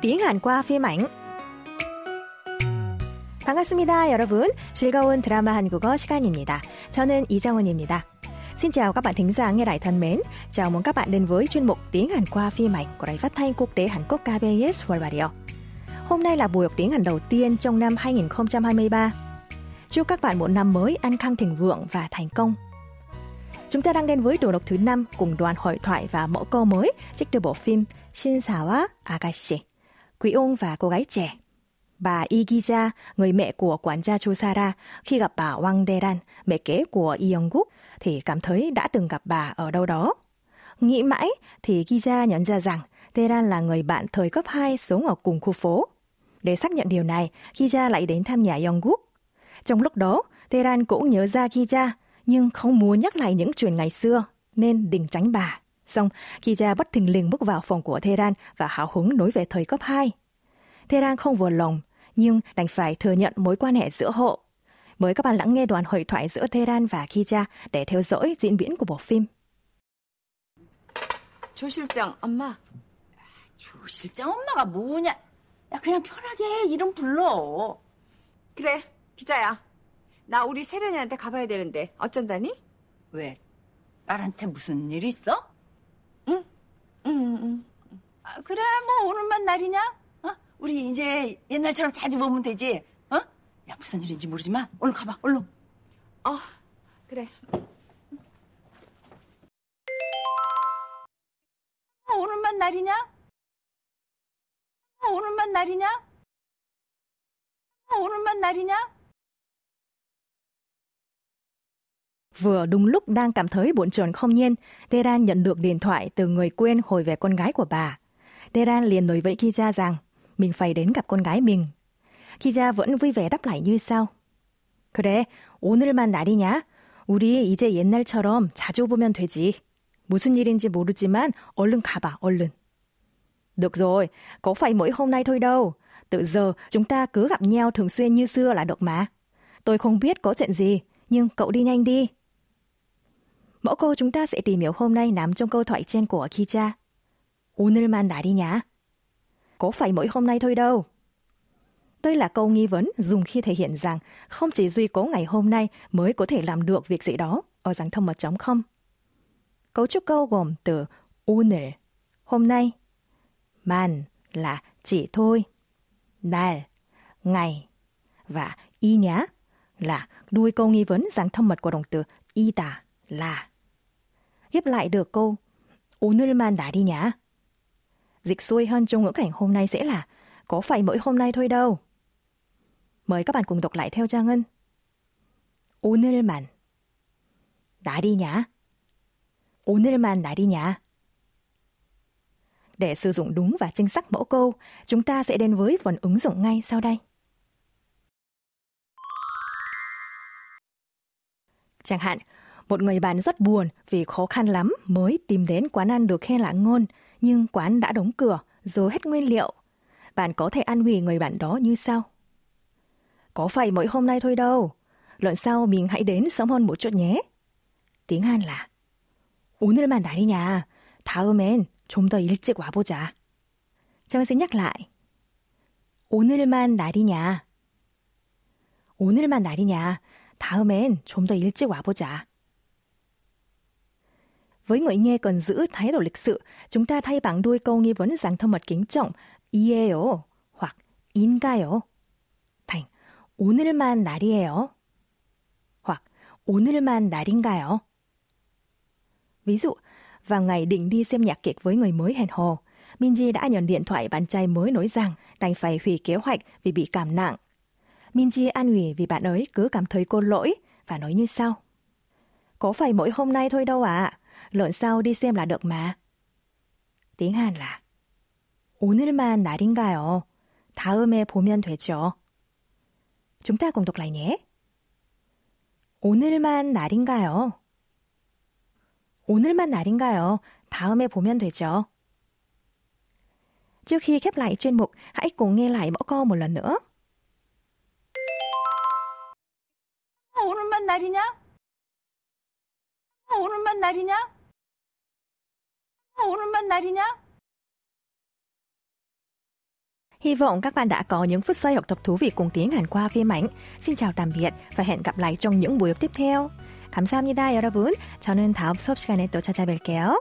tiếng Hàn qua phim ảnh. 반갑습니다, 여러분. 즐거운 드라마 한국어 시간입니다. 저는 이정훈입니다. Xin chào các bạn thính giả nghe đài thân mến. Chào mừng các bạn đến với chuyên mục Tiếng Hàn qua phim ảnh của Đài Phát thanh Quốc tế Hàn Quốc KBS World Radio. Hôm nay là buổi học tiếng Hàn đầu tiên trong năm 2023. Chúc các bạn một năm mới an khang thịnh vượng và thành công. Chúng ta đang đến với tổ đọc thứ 5 cùng đoàn hội thoại và mẫu câu mới trích từ bộ phim Shinsawa Agashi, Quý ông và cô gái trẻ. Bà Igija, người mẹ của quản gia Chosara, khi gặp bà Wang Deran, mẹ kế của Yongguk, thì cảm thấy đã từng gặp bà ở đâu đó. Nghĩ mãi thì Giza nhận ra rằng Deran là người bạn thời cấp 2 sống ở cùng khu phố. Để xác nhận điều này, Giza lại đến thăm nhà Yongguk. Trong lúc đó, Deran cũng nhớ ra Giza, nhưng không muốn nhắc lại những chuyện ngày xưa, nên đình tránh bà. Xong, Giza bất thình lình bước vào phòng của Deran và hào hứng nói về thời cấp 2. Deran không vừa lòng, nhưng đành phải thừa nhận mối quan hệ giữa họ Mời các bạn lắng nghe đoạn hội thoại giữa Tehran và Kija để theo dõi diễn biến của bộ phim. 조 실장 엄마. 조 실장 엄마가 뭐냐? 야 그냥 편하게 이름 불러. 그래 기자야. 나 우리 세련이한테 가봐야 되는데 어쩐다니? 왜? 딸한테 무슨 일 있어? 응, 응, 응. 아, 그래 뭐 오늘만 날이냐? 어? 우리 이제 옛날처럼 자주 보면 되지. 야, 무슨 일인지 모르지만 얼른 가봐, 얼른. 어, 그래. 어, 오늘만 날이냐? 어, 오늘만 날이냐? 어, 오늘만 날이냐? Vừa đúng lúc đang cảm thấy buồn chồn không nhiên, Deran nhận được điện thoại từ người quen hồi về con gái của bà. Deran liền nói với Kiza rằng mình phải đến gặp con gái mình. 기자 vẫn vui vẻ đáp lại như sau. 그래, 오늘만 날이냐? 우리 이제 옛날처럼 자주 보면 되지. 무슨 일인지 모르지만 얼른 가봐, 얼른. Được rồi, có phải mỗi hôm nay thôi đâu. Từ giờ chúng ta cứ gặp nhau thường xuyên như xưa là được mà. Tôi không biết có chuyện gì, nhưng cậu đi nhanh đi. Mẫu câu chúng ta sẽ tìm hiểu hôm nay nằm trong câu thoại trên của Kicha. 오늘만 날이냐? Có phải mỗi hôm nay thôi đâu. Đây là câu nghi vấn dùng khi thể hiện rằng không chỉ duy cố ngày hôm nay mới có thể làm được việc gì đó ở dạng thông mật chấm không. Cấu trúc câu gồm từ 오늘, hôm nay, man là chỉ thôi, 날, ngày, và y nhá là đuôi câu nghi vấn dạng thông mật của động từ 이다 là. Ghép lại được câu 오늘만 날이냐. Dịch xuôi hơn trong ngữ cảnh hôm nay sẽ là có phải mỗi hôm nay thôi đâu. Mời các bạn cùng đọc lại theo Trang Ngân. 오늘만 날이냐? 오늘만 날이냐? Để sử dụng đúng và chính xác mẫu câu, chúng ta sẽ đến với phần ứng dụng ngay sau đây. Chẳng hạn, một người bạn rất buồn vì khó khăn lắm mới tìm đến quán ăn được khen là ngon, nhưng quán đã đóng cửa, rồi hết nguyên liệu. Bạn có thể ăn hủy người bạn đó như sau. Có phải mỗi hôm nay thôi đâu. Lần sau mình hãy đến sớm hơn một chút nhé. Tiếng Hàn là 오늘만 날이냐. 다음엔 좀 더 일찍 와보자. Trang sẽ nhắc lại. 오늘만 날이냐. 오늘만 날이냐. 다음엔 좀 더 일찍 와보자. Với người nghe cần giữ thái độ lịch sự, chúng ta thay bằng đuôi câu nghi vấn dạng thân mật kính trọng 이에요 hoặc 인가요. 오늘만 날이에요. hoặc 오늘만 날인가요? Ví dụ, vào ngày định đi xem nhạc kịch với người mới hẹn hò, Minji đã nhận điện thoại bạn trai mới nói rằng đành phải hủy kế hoạch vì bị cảm nặng. Minji an ủi vì bạn ấy cứ cảm thấy cô lỗi và nói như sau. Có phải mỗi hôm nay thôi đâu ạ, à? lợn sau đi xem là được mà. Tiếng Hàn là 오늘만 날인가요? 다음에 보면 되죠. Chúng ta cùng đọc lại nhé. 오늘만 날인가요? 오늘만 날인가요? 다음에 보면 되죠. Trước khi khép lại chuyên mục, hãy cùng nghe lại mẫu câu một lần nữa. 오늘만 날이냐? 오늘만 날이냐? 오늘만 날이냐? Hy vọng các bạn đã có những phút giây học tập thú vị cùng tiếng Hàn qua phim ảnh. Xin chào tạm biệt và hẹn gặp lại trong những buổi học tiếp theo. 감사합니다, 여러분. 저는 다음 수업 시간에 또 찾아뵐게요.